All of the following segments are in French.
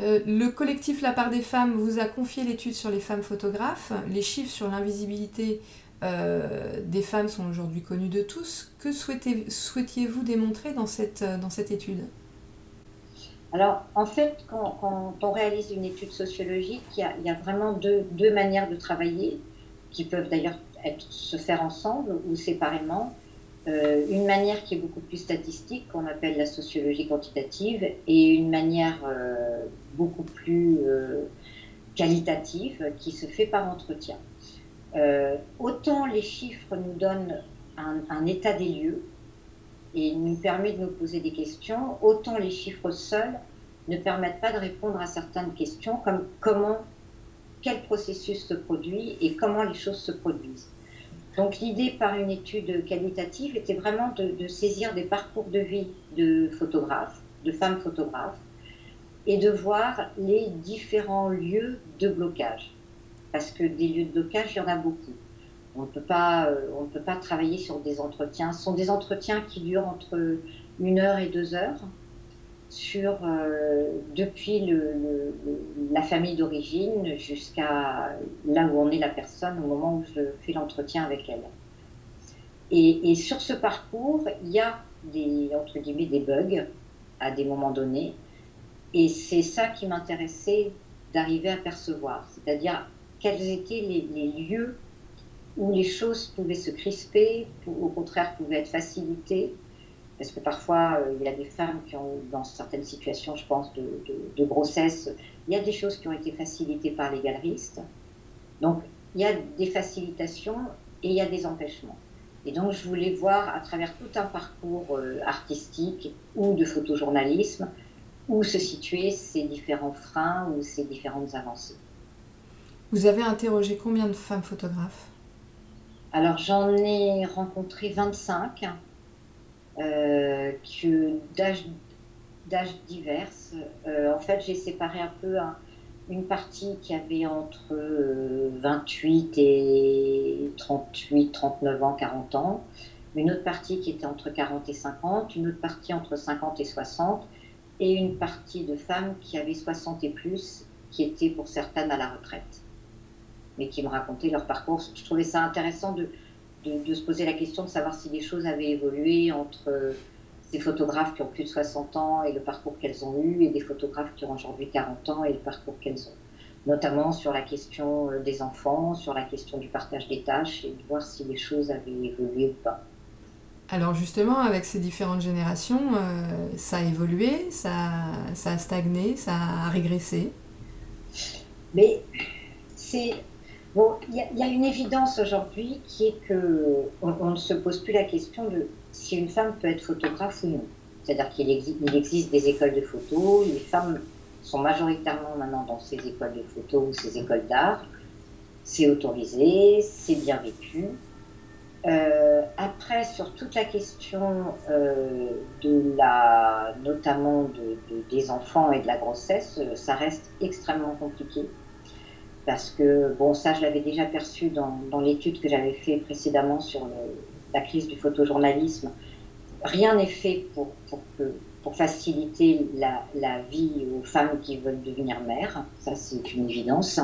Euh, le collectif La part des femmes vous a confié l'étude sur les femmes photographes. Les chiffres sur l'invisibilité euh, des femmes sont aujourd'hui connus de tous. Que souhaitiez-vous démontrer dans cette, euh, étude? Alors, en fait, quand, on réalise une étude sociologique, il y a, vraiment deux, manières de travailler, qui peuvent d'ailleurs se faire ensemble ou séparément. Euh, une manière qui est beaucoup plus statistique, qu'on appelle la sociologie quantitative, et une manière euh, beaucoup plus euh, qualitative qui se fait par entretien. autant les chiffres nous donnent un, un, état des lieux et nous permettent de nous poser des questions, autant les chiffres seuls ne permettent pas de répondre à certaines questions comme comment, quel processus se produit et comment les choses se produisent. Donc l'idée par une étude qualitative était vraiment de, saisir des parcours de vie de photographes, de femmes photographes, et de voir les différents lieux de blocage. Parce que des lieux de blocage, il y en a beaucoup. On ne peut pas, euh, on peut pas travailler sur des entretiens. Ce sont des entretiens qui durent entre une heure et deux heures sur euh, depuis le, la famille d'origine jusqu'à là où on est la personne au moment où je fais l'entretien avec elle. Et, sur ce parcours, il y a des, entre guillemets, des bugs à des moments donnés. Et c'est ça qui m'intéressait d'arriver à percevoir, c'est-à-dire quels étaient les, les, lieux où les choses pouvaient se crisper, ou au contraire pouvaient être facilitées, parce que parfois, euh, il y a des femmes qui ont, dans certaines situations, je pense, de, grossesse, il y a des choses qui ont été facilitées par les galeristes. Donc, il y a des facilitations et il y a des empêchements. Et donc, je voulais voir à travers tout un parcours euh, artistique ou de photojournalisme où se situaient ces différents freins ou ces différentes avancées. Vous avez interrogé combien de femmes photographes? Alors, j'en ai rencontré 25 euh, d'âge divers. Euh, en fait, j'ai séparé un peu une partie qui avait entre 28 euh, et 38, 39 ans, 40 ans, une autre partie qui était entre 40 et 50, une autre partie entre 50 et 60, et une partie de femmes qui avaient 60 et plus, qui étaient pour certaines à la retraite, mais qui me racontaient leur parcours. Je trouvais ça intéressant de, de, se poser la question de savoir si les choses avaient évolué entre euh, ces photographes qui ont plus de 60 ans et le parcours qu'elles ont eu, et des photographes qui ont aujourd'hui 40 ans et le parcours qu'elles ont. Notamment sur la question euh, des enfants, sur la question du partage des tâches, et de voir si les choses avaient évolué ou pas. Alors justement, avec ces différentes générations, euh, ça a évolué, ça, ça a stagné, ça a régressé? Mais c'est Bon, il y, a une évidence aujourd'hui qui est que on, ne se pose plus la question de si une femme peut être photographe ou non. C'est-à-dire qu'il existe des écoles de photo, les femmes sont majoritairement maintenant dans ces écoles de photo ou ces écoles d'art. C'est autorisé, c'est bien vécu. Euh, après, sur toute la question euh, de la, notamment des enfants et de la grossesse, ça reste extrêmement compliqué parce que, bon, ça, je l'avais déjà perçu dans, l'étude que j'avais fait précédemment sur la crise du photojournalisme. Rien n'est fait pour, faciliter la, vie aux femmes qui veulent devenir mères, ça c'est une évidence.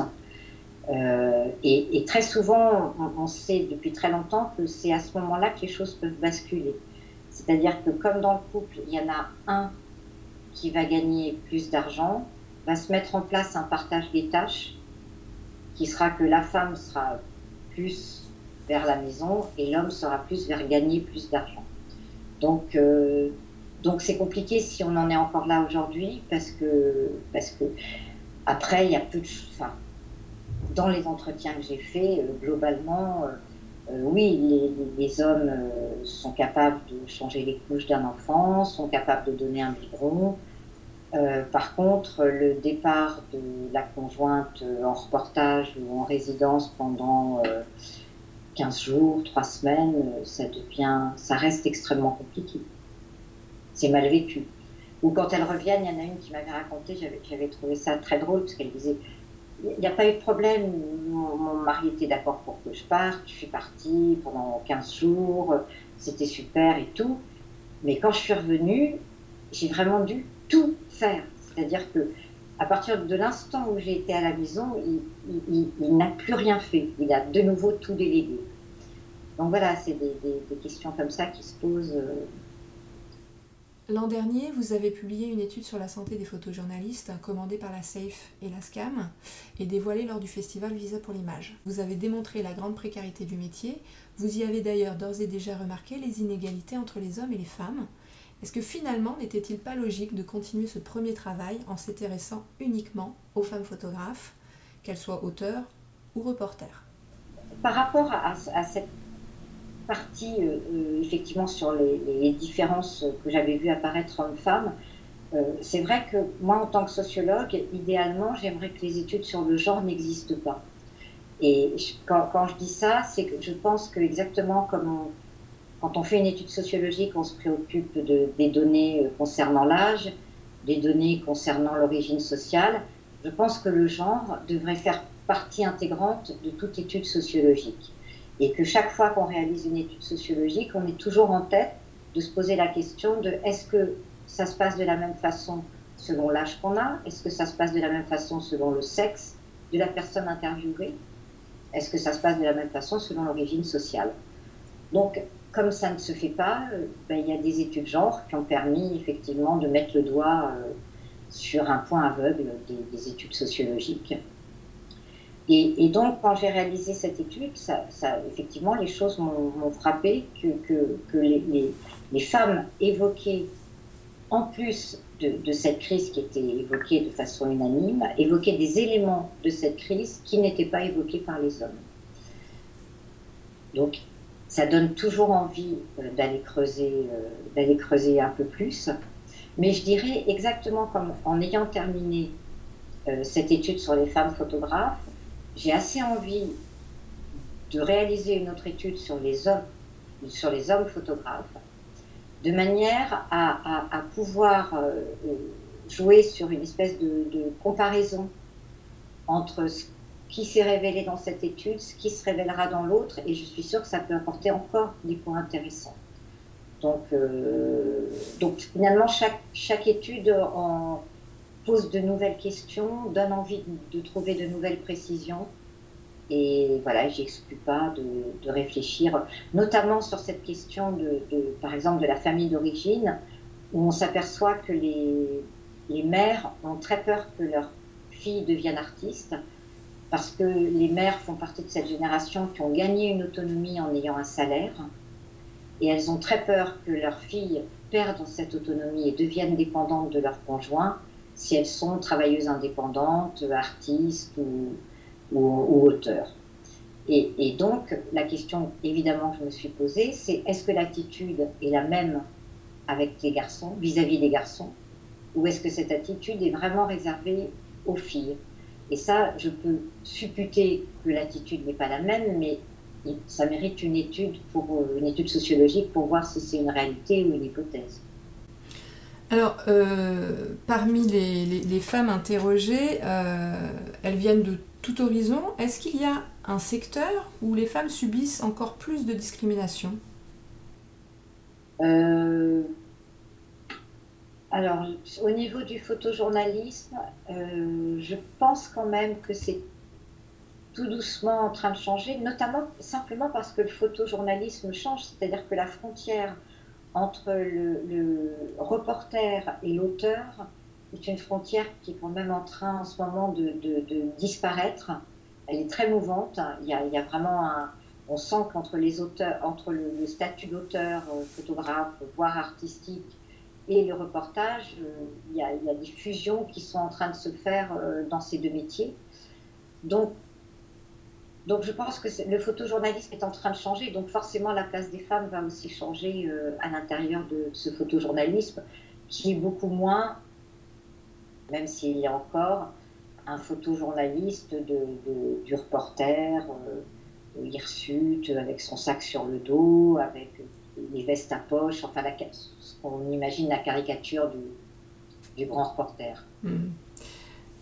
Euh, et, très souvent, on, sait depuis très longtemps que c'est à ce moment-là que les choses peuvent basculer. C'est-à-dire que comme dans le couple, il y en a un qui va gagner plus d'argent, va se mettre en place un partage des tâches qui sera que la femme sera plus vers la maison et l'homme sera plus vers gagner plus d'argent. Donc, euh, c'est compliqué si on en est encore là aujourd'hui parce que, après, il y a plus de. Enfin, dans les entretiens que j'ai faits, euh, globalement, euh, oui, les, les hommes sont capables de changer les couches d'un enfant, sont capables de donner un biberon, euh, par contre, le départ de la conjointe en reportage ou en résidence pendant 15 euh, jours, 3 semaines, euh, ça devient, ça reste extrêmement compliqué. C'est mal vécu. Ou quand elles reviennent, il y en a une qui m'avait raconté, j'avais trouvé ça très drôle parce qu'elle disait il n'y a pas eu de problème, mon, mon mari était d'accord pour que je parte, je suis partie pendant 15 jours, c'était super et tout. Mais quand je suis revenue, j'ai vraiment dû tout C'est-à-dire que à partir de l'instant où j'ai été à la maison, il, n'a plus rien fait. Il a de nouveau tout délégué. Donc voilà, c'est des, questions comme ça qui se posent. Euh. L'an dernier, vous avez publié une étude sur la santé des photojournalistes commandée par la SAFE et la SCAM et dévoilée lors du festival Visa pour l'image. Vous avez démontré la grande précarité du métier. Vous y avez d'ailleurs d'ores et déjà remarqué les inégalités entre les hommes et les femmes. Est-ce que finalement n'était-il pas logique de continuer ce premier travail en s'intéressant uniquement aux femmes photographes, qu'elles soient auteurs ou reporters? Par rapport à, cette partie, euh, euh, effectivement, sur les, différences que j'avais vues apparaître hommes-femmes, euh, c'est vrai que moi, en tant que sociologue, idéalement, j'aimerais que les études sur le genre n'existent pas. Et quand, je dis ça, c'est que je pense que exactement comme quand on fait une étude sociologique, on se préoccupe de, des données euh, concernant l'âge, des données concernant l'origine sociale. Je pense que le genre devrait faire partie intégrante de toute étude sociologique. Et que chaque fois qu'on réalise une étude sociologique, on est toujours en tête de se poser la question de est-ce que ça se passe de la même façon selon l'âge qu'on a? Est-ce que ça se passe de la même façon selon le sexe de la personne interviewée? Est-ce que ça se passe de la même façon selon l'origine sociale? Donc, comme ça ne se fait pas, euh, ben, il y a des études genre qui ont permis effectivement de mettre le doigt euh, sur un point aveugle des, études sociologiques. Et, donc, quand j'ai réalisé cette étude, effectivement, les choses m'ont frappé que, les, femmes évoquaient, en plus de, cette crise qui était évoquée de façon unanime, évoquaient des éléments de cette crise qui n'étaient pas évoqués par les hommes. Ça donne toujours envie euh, d'aller creuser, euh, d'aller creuser un peu plus. Mais je dirais exactement comme en ayant terminé euh, cette étude sur les femmes photographes, j'ai assez envie de réaliser une autre étude sur les hommes, sur les hommes photographes, de manière à, pouvoir jouer sur une espèce de, de comparaison entre ce qui s'est révélé dans cette étude, ce qui se révélera dans l'autre, et je suis sûre que ça peut apporter encore des points intéressants. Donc, euh, donc finalement, chaque, chaque étude pose de nouvelles questions, donne envie de, trouver de nouvelles précisions. Et voilà, j'exclus pas de, de, réfléchir, notamment sur cette question de, de par exemple, de la famille d'origine, où on s'aperçoit que les, les mères ont très peur que leurs filles deviennent artistes parce que les mères font partie de cette génération qui ont gagné une autonomie en ayant un salaire, et elles ont très peur que leurs filles perdent cette autonomie et deviennent dépendantes de leur conjoint si elles sont travailleuses indépendantes, artistes ou, ou, auteurs. Et, donc, la question évidemment que je me suis posée, c'est est-ce que l'attitude est la même avec les garçons, vis-à-vis -vis des garçons, ou est-ce que cette attitude est vraiment réservée aux filles? Et ça, je peux supputer que l'attitude n'est pas la même, mais ça mérite une étude, pour, euh, une étude sociologique pour voir si c'est une réalité ou une hypothèse. Alors, euh, parmi les, femmes interrogées, euh, elles viennent de tout horizon. Est-ce qu'il y a un secteur où les femmes subissent encore plus de discrimination? Alors, au niveau du photojournalisme, euh, je pense quand même que c'est tout doucement en train de changer, notamment simplement parce que le photojournalisme change, c'est-à-dire que la frontière entre le, reporter et l'auteur est une frontière qui est quand même en train en ce moment de, disparaître. Elle est très mouvante. Il y a, vraiment un, on sent qu'entre les auteurs, entre le, le statut d'auteur, euh, photographe, voire artistique, et le reportage, euh, il y, a, des fusions qui sont en train de se faire euh, dans ces deux métiers. Donc, donc je pense que le photojournalisme est en train de changer, donc forcément la place des femmes va aussi changer euh, à l'intérieur de ce photojournalisme, qui est beaucoup moins, même s'il y a encore un photojournaliste de, du reporter, euh, hirsute, avec son sac sur le dos, avec les vestes à poche, enfin la, on imagine la caricature du, grand reporter. Hmm.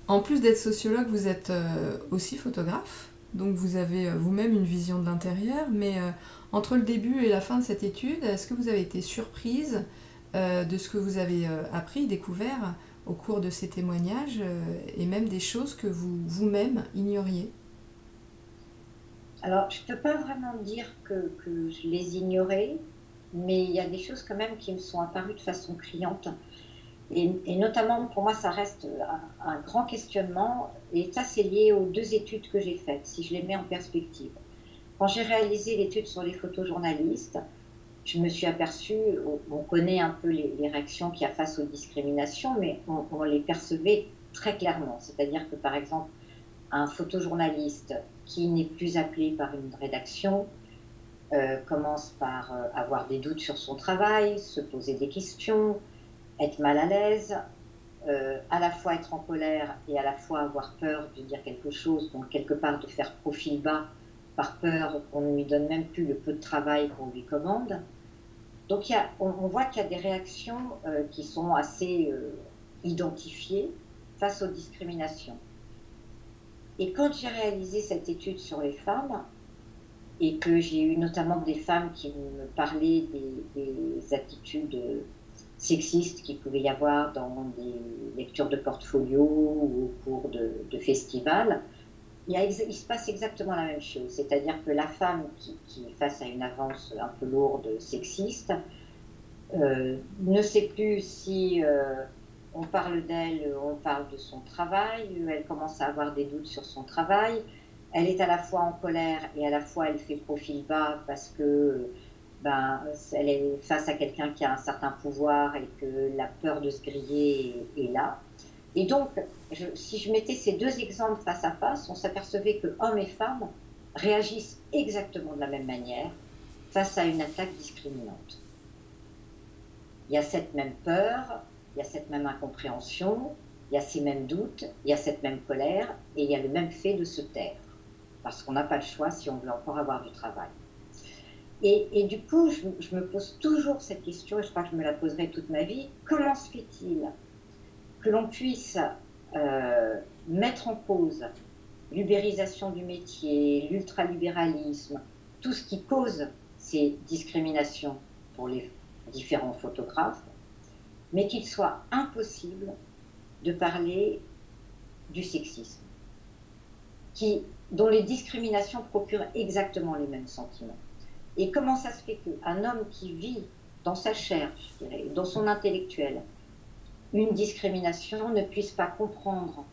En plus d'être sociologue, vous êtes euh, aussi photographe, donc vous avez euh, vous-même une vision de l'intérieur, mais euh, entre le début et la fin de cette étude, est-ce que vous avez été surprise de ce que vous avez appris, découvert au cours de ces témoignages et même des choses que vous vous-même ignoriez? Alors, je ne peux pas vraiment dire que, que, je les ignorais, mais il y a des choses quand même qui me sont apparues de façon criante. Et, notamment, pour moi, ça reste un, grand questionnement. Et ça, c'est lié aux deux études que j'ai faites, si je les mets en perspective. Quand j'ai réalisé l'étude sur les photojournalistes, je me suis aperçue, on, connaît un peu les, réactions qu'il y a face aux discriminations, mais on, les percevait très clairement. C'est-à-dire que, par exemple, un photojournaliste qui n'est plus appelé par une rédaction euh, commence par euh, avoir des doutes sur son travail, se poser des questions, être mal à l'aise, euh, à la fois être en colère et à la fois avoir peur de dire quelque chose, donc quelque part de faire profil bas par peur qu'on ne lui donne même plus le peu de travail qu'on lui commande. Donc on, voit qu'il y a des réactions qui sont assez identifiées face aux discriminations. Et quand j'ai réalisé cette étude sur les femmes, et que j'ai eu notamment des femmes qui me parlaient des attitudes sexistes qu'il pouvait y avoir dans des lectures de portfolio ou au cours de, festivals, il, il, se passe exactement la même chose. C'est-à-dire que la femme qui, est face à une avance un peu lourde, sexiste, euh, ne sait plus si euh, on parle d'elle, on parle de son travail, elle commence à avoir des doutes sur son travail, elle est à la fois en colère et à la fois elle fait profil bas parce que ben, elle est face à quelqu'un qui a un certain pouvoir et que la peur de se griller est, là. Et donc, si je mettais ces deux exemples face à face, on s'apercevait que hommes et femmes réagissent exactement de la même manière face à une attaque discriminante. Il y a cette même peur, il y a cette même incompréhension, il y a ces mêmes doutes, il y a cette même colère et il y a le même fait de se taire. Parce qu'on n'a pas le choix si on veut encore avoir du travail. Et, du coup, je, me pose toujours cette question, et je crois que je me la poserai toute ma vie, comment se fait-il que l'on puisse euh, mettre en cause l'ubérisation du métier, l'ultralibéralisme, tout ce qui cause ces discriminations pour les différents photographes, mais qu'il soit impossible de parler du sexisme, qui, dont les discriminations procurent exactement les mêmes sentiments. Et comment ça se fait qu'un homme qui vit dans sa chair, je dans son intellectuel, une discrimination ne puisse pas comprendre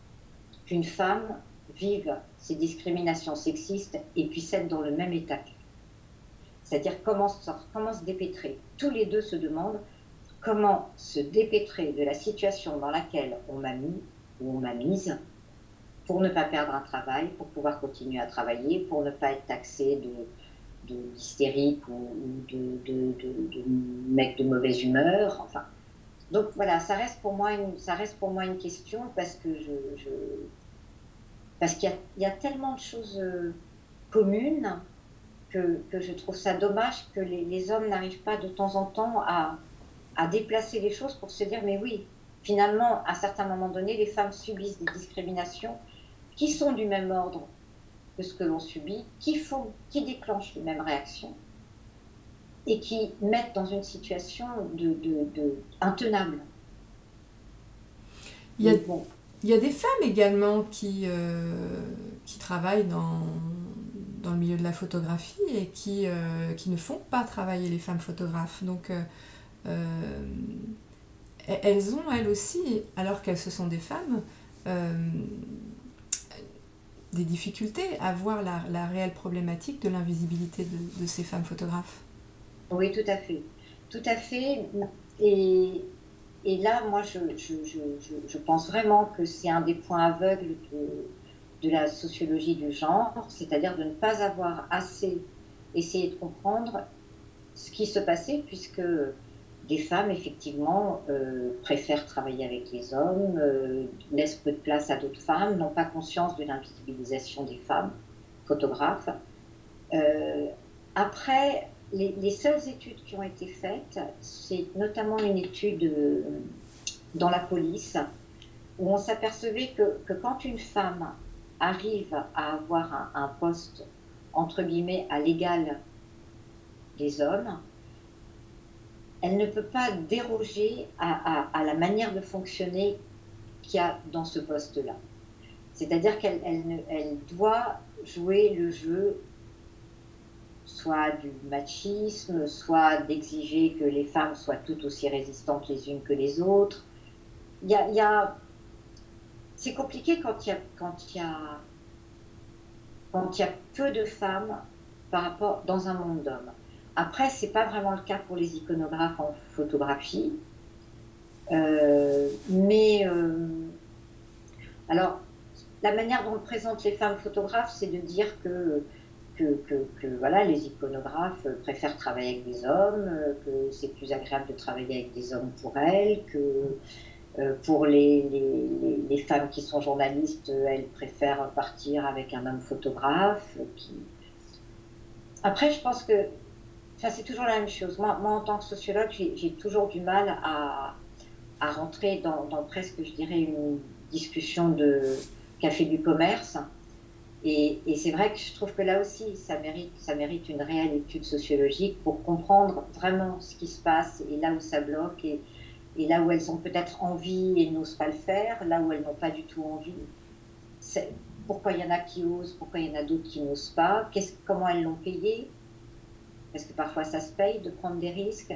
qu'une femme vive ces discriminations sexistes et puisse être dans le même état C'est-à-dire comment, comment se dépêtrer. Tous les deux se demandent comment se dépêtrer de la situation dans laquelle on m'a mis ou on m'a mise pour ne pas perdre un travail, pour pouvoir continuer à travailler, pour ne pas être taxé de, d'hystérique ou, de, de, de, mec de mauvaise humeur. Enfin, donc voilà, ça reste pour moi une, ça reste pour moi une question parce que je, parce qu'il y, a tellement de choses euh, communes que, que, je trouve ça dommage que les, les hommes n'arrivent pas de temps en temps à, à, déplacer les choses pour se dire mais oui, finalement, à certains moments donnés, les femmes subissent des discriminations qui sont du même ordre que ce que l'on subit, qui font, qui déclenchent les mêmes réactions et qui mettent dans une situation de, de, intenable. Il y, a, bon. il y a des femmes également qui, euh, qui travaillent dans, dans le milieu de la photographie et qui, euh, qui ne font pas travailler les femmes photographes. Donc, euh, elles ont, elles aussi, alors qu'elles se sont des femmes, des difficultés à voir la, réelle problématique de l'invisibilité de, ces femmes photographes. Oui, tout à fait. Tout à fait. Et, et là, moi, je, je, je, je, pense vraiment que c'est un des points aveugles de, de la sociologie du genre, c'est-à-dire de ne pas avoir assez essayé de comprendre ce qui se passait, puisque des femmes, effectivement, euh, préfèrent travailler avec les hommes, euh, laissent peu de place à d'autres femmes, n'ont pas conscience de l'invisibilisation des femmes, photographes. Euh, après, les, seules études qui ont été faites, c'est notamment une étude dans la police, où on s'apercevait que, quand une femme arrive à avoir un poste, entre guillemets, à l'égal des hommes, elle ne peut pas déroger à, la manière de fonctionner qu'il y a dans ce poste-là. C'est-à-dire qu'elle elle, doit jouer le jeu soit du machisme, soit d'exiger que les femmes soient toutes aussi résistantes les unes que les autres. Y a, c'est compliqué quand il y a, y a peu de femmes par rapport dans un monde d'hommes. Après, c'est pas vraiment le cas pour les iconographes en photographie, euh, mais euh, alors la manière dont on présente les femmes photographes, c'est de dire que que, voilà, les iconographes préfèrent travailler avec des hommes, que c'est plus agréable de travailler avec des hommes pour elles, que euh, pour les, les, femmes qui sont journalistes, elles préfèrent partir avec un homme photographe. Après, je pense que enfin, c'est toujours la même chose. Moi, moi en tant que sociologue, j'ai toujours du mal à, à rentrer dans, dans, presque, je dirais, une discussion de café du commerce et, c'est vrai que je trouve que là aussi, ça mérite, ça mérite une réelle étude sociologique pour comprendre vraiment ce qui se passe et là où ça bloque et, et là où elles ont peut-être envie et n'osent pas le faire, là où elles n'ont pas du tout envie. Pourquoi il y en a qui osent, pourquoi il y en a d'autres qui n'osent pas, comment elles l'ont payé, parce que parfois ça se paye de prendre des risques.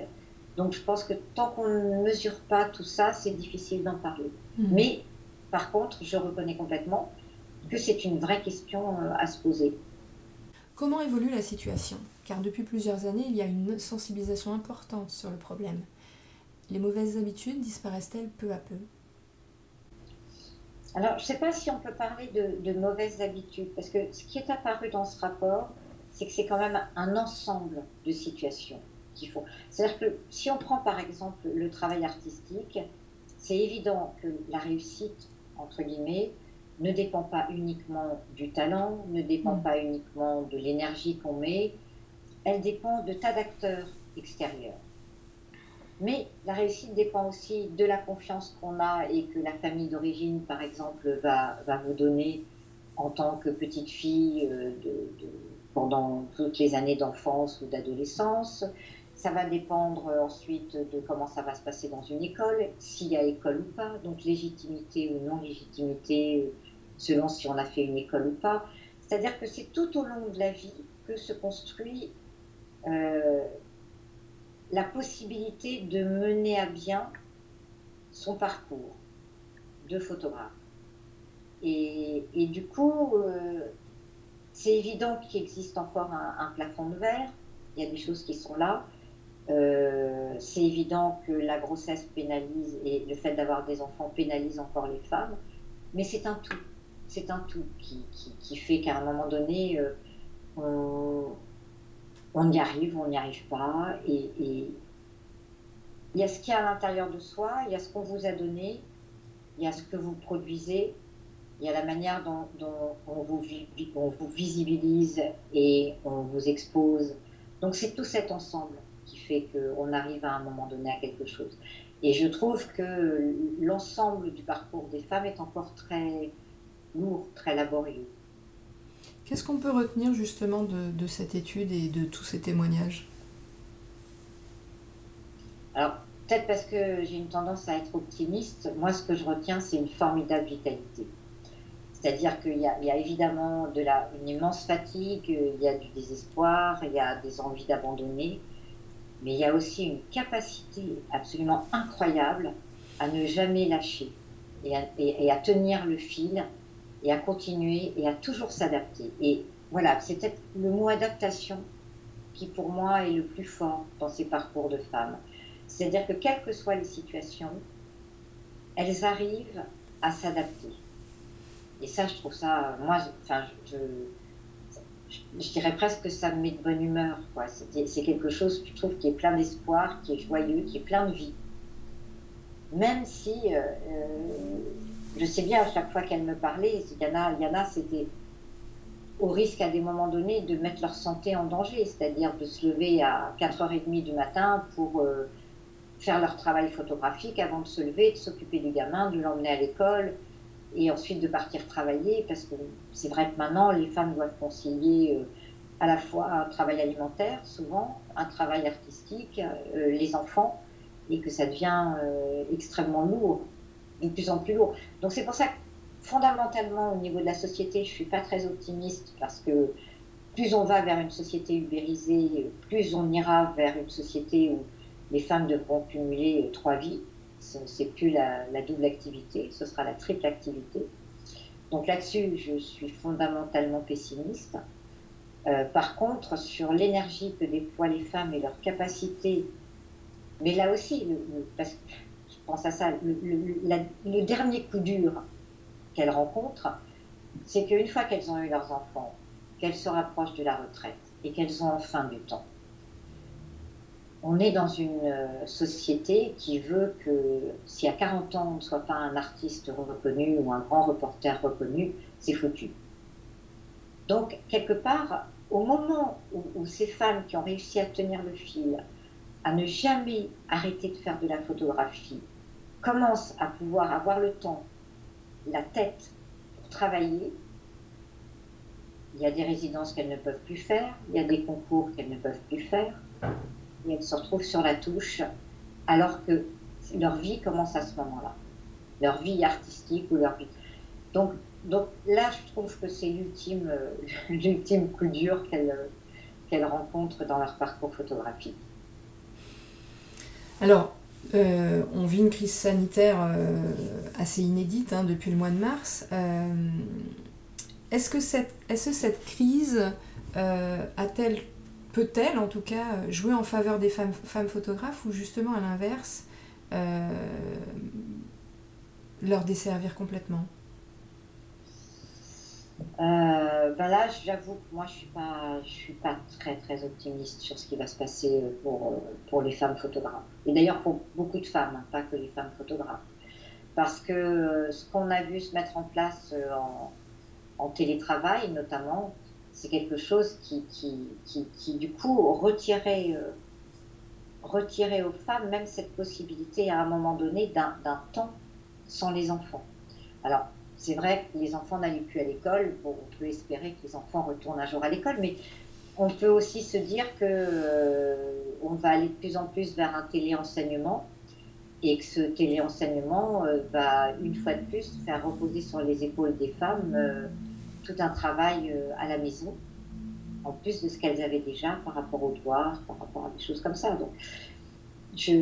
Donc je pense que tant qu'on ne mesure pas tout ça, c'est difficile d'en parler. Mmh. Mais par contre, je reconnais complètement que c'est une vraie question euh, à se poser. Comment évolue la situation? Car depuis plusieurs années, il y a une sensibilisation importante sur le problème. Les mauvaises habitudes disparaissent-elles peu à peu? Alors, je ne sais pas si on peut parler de, mauvaises habitudes, parce que ce qui est apparu dans ce rapport, c'est que c'est quand même un ensemble de situations qu'il faut. C'est-à-dire que si on prend par exemple le travail artistique, c'est évident que la réussite, entre guillemets, ne dépend pas uniquement du talent, ne dépend mm. pas uniquement de l'énergie qu'on met, elle dépend de tas d'acteurs extérieurs. Mais la réussite dépend aussi de la confiance qu'on a et que la famille d'origine, par exemple, va, va vous donner en tant que petite fille euh, de, pendant toutes les années d'enfance ou d'adolescence. Ça va dépendre ensuite de comment ça va se passer dans une école, s'il y a école ou pas, donc légitimité ou non légitimité selon si on a fait une école ou pas. C'est-à-dire que c'est tout au long de la vie que se construit euh, la possibilité de mener à bien son parcours de photographe. Et, du coup, euh, c'est évident qu'il existe encore un, plafond de verre, il y a des choses qui sont là. Euh, c'est évident que la grossesse pénalise et le fait d'avoir des enfants pénalise encore les femmes, mais c'est un tout c'est un tout qui, fait qu'à un moment donné, euh, on, y arrive, on n'y arrive pas. Et, il y a ce qu'il y a à l'intérieur de soi, il y a ce qu'on vous a donné, il y a ce que vous produisez, il y a la manière dont, on, vous, vous, visibilise et on vous expose. Donc c'est tout cet ensemble qui fait qu'on arrive à un moment donné à quelque chose. Et je trouve que l'ensemble du parcours des femmes est encore très, lourd, très laborieux. Qu'est-ce qu'on peut retenir justement de, cette étude et de tous ces témoignages? Alors, peut-être parce que j'ai une tendance à être optimiste, moi ce que je retiens, c'est une formidable vitalité. C'est-à-dire qu'il y, a évidemment de une immense fatigue, il y a du désespoir, il y a des envies d'abandonner, mais il y a aussi une capacité absolument incroyable à ne jamais lâcher et à tenir le fil et à continuer et à toujours s'adapter. Et voilà, c'est peut-être le mot adaptation qui pour moi est le plus fort dans ces parcours de femmes. C'est-à-dire que quelles que soient les situations, elles arrivent à s'adapter. Et ça, je trouve ça, moi, enfin, je, je, dirais presque que ça me met de bonne humeur. C'est quelque chose, je trouve, qui est plein d'espoir, qui est joyeux, qui est plein de vie. Même si euh, euh, je sais bien à chaque fois qu'elle me parlait, Yana, Yana c'était au risque à des moments donnés de mettre leur santé en danger, c'est-à-dire de se lever à 4h30 du matin pour euh, faire leur travail photographique avant de se lever, de s'occuper du gamin, de l'emmener à l'école et ensuite de partir travailler parce que c'est vrai que maintenant les femmes doivent concilier euh, à la fois un travail alimentaire souvent, un travail artistique, euh, les enfants et que ça devient extrêmement lourd. de plus en plus lourd. Donc c'est pour ça que fondamentalement, au niveau de la société, je ne suis pas très optimiste parce que plus on va vers une société ubérisée, plus on ira vers une société où les femmes devront cumuler trois vies. Ce n'est plus la, double activité, ce sera la triple activité. Donc là-dessus, je suis fondamentalement pessimiste. Euh, par contre, sur l'énergie que déploient les femmes et leur capacité, mais là aussi, parce que je pense à ça, le dernier coup dur qu'elles rencontrent, c'est qu'une fois qu'elles ont eu leurs enfants, qu'elles se rapprochent de la retraite et qu'elles ont enfin du temps, on est dans une euh, société qui veut que si à 40 ans on ne soit pas un artiste reconnu ou un grand reporter reconnu, c'est foutu. Donc, quelque part, au moment où, ces femmes qui ont réussi à tenir le fil, à ne jamais arrêter de faire de la photographie, commencent à pouvoir avoir le temps, la tête pour travailler, il y a des résidences qu'elles ne peuvent plus faire, il y a des concours qu'elles ne peuvent plus faire, et elles se retrouvent sur la touche, alors que leur vie commence à ce moment-là, leur vie artistique ou leur vie. Donc, donc là, je trouve que c'est l'ultime, euh, l'ultime coup dur qu'elles rencontrent dans leur parcours photographique. Alors, euh, on vit une crise sanitaire euh, assez inédite hein, depuis le mois de mars. est-ce que est-ce que cette crise a-t-elle peut-elle en tout cas jouer en faveur des femmes, photographes ou justement à l'inverse euh, leur desservir complètement? Euh, ben là, j'avoue que moi, je suis pas, je suis pas très très optimiste sur ce qui va se passer pour, pour les femmes photographes. Et d'ailleurs pour beaucoup de femmes, hein, pas que les femmes photographes, parce que ce qu'on a vu se mettre en place euh, en télétravail, notamment, c'est quelque chose qui, qui, qui, du coup, retirait, euh, retirait aux femmes même cette possibilité à un moment donné d'un temps sans les enfants. Alors, c'est vrai les enfants n'allaient plus à l'école. Bon, on peut espérer que les enfants retournent un jour à l'école, mais on peut aussi se dire que euh, on va aller de plus en plus vers un téléenseignement et que ce téléenseignement euh, va une fois de plus faire reposer sur les épaules des femmes tout un travail euh, à la maison, en plus de ce qu'elles avaient déjà par rapport aux devoirs, par rapport à des choses comme ça. Donc, je,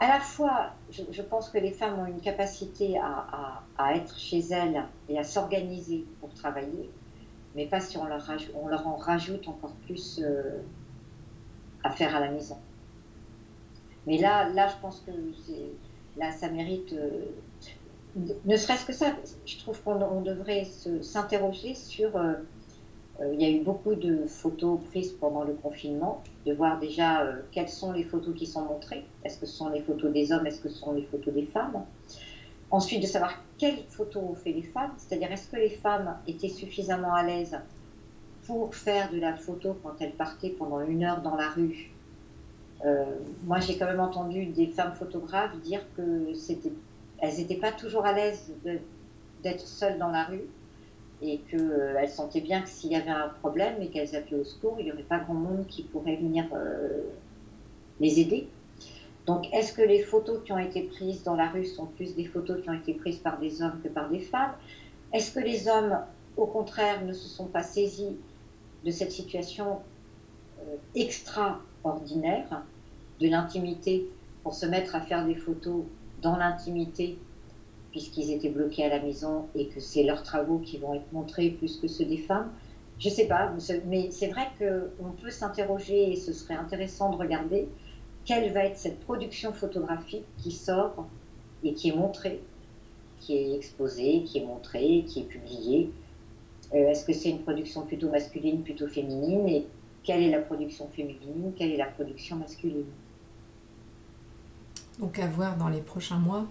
à la fois, je, pense que les femmes ont une capacité à, à, être chez elles et à s'organiser pour travailler, mais pas si on leur, on leur en rajoute encore plus euh, à faire à la maison. Mais là, là je pense que là, ça mérite. Euh, ne serait-ce que ça, je trouve qu'on devrait s'interroger sur. Euh, euh, il y a eu beaucoup de photos prises pendant le confinement, de voir déjà euh, quelles sont les photos qui sont montrées. Est-ce que ce sont les photos des hommes, est-ce que ce sont les photos des femmes? Ensuite, de savoir quelles photos ont fait les femmes, c'est-à-dire est-ce que les femmes étaient suffisamment à l'aise pour faire de la photo quand elles partaient pendant une heure dans la rue? moi, j'ai quand même entendu des femmes photographes dire que c'était elles n'étaient pas toujours à l'aise d'être seules dans la rue et qu'elles euh, sentaient bien que s'il y avait un problème et qu'elles appelaient au secours, il n'y aurait pas grand monde qui pourrait venir euh, les aider. Donc, est-ce que les photos qui ont été prises dans la rue sont plus des photos qui ont été prises par des hommes que par des femmes? Est-ce que les hommes, au contraire, ne se sont pas saisis de cette situation euh, extraordinaire de l'intimité pour se mettre à faire des photos dans l'intimité, puisqu'ils étaient bloqués à la maison et que c'est leurs travaux qui vont être montrés plus que ceux des femmes. Je ne sais pas, mais c'est vrai qu'on peut s'interroger et ce serait intéressant de regarder quelle va être cette production photographique qui sort et qui est montrée, qui est exposée, qui est montrée, qui est publiée. Euh, est-ce que c'est une production plutôt masculine, plutôt féminine? Et quelle est la production féminine? Quelle est la production masculine? Donc à voir dans les prochains mois.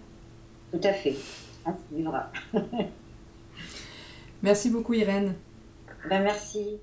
Tout à fait. Merci beaucoup Irène. Ben, merci.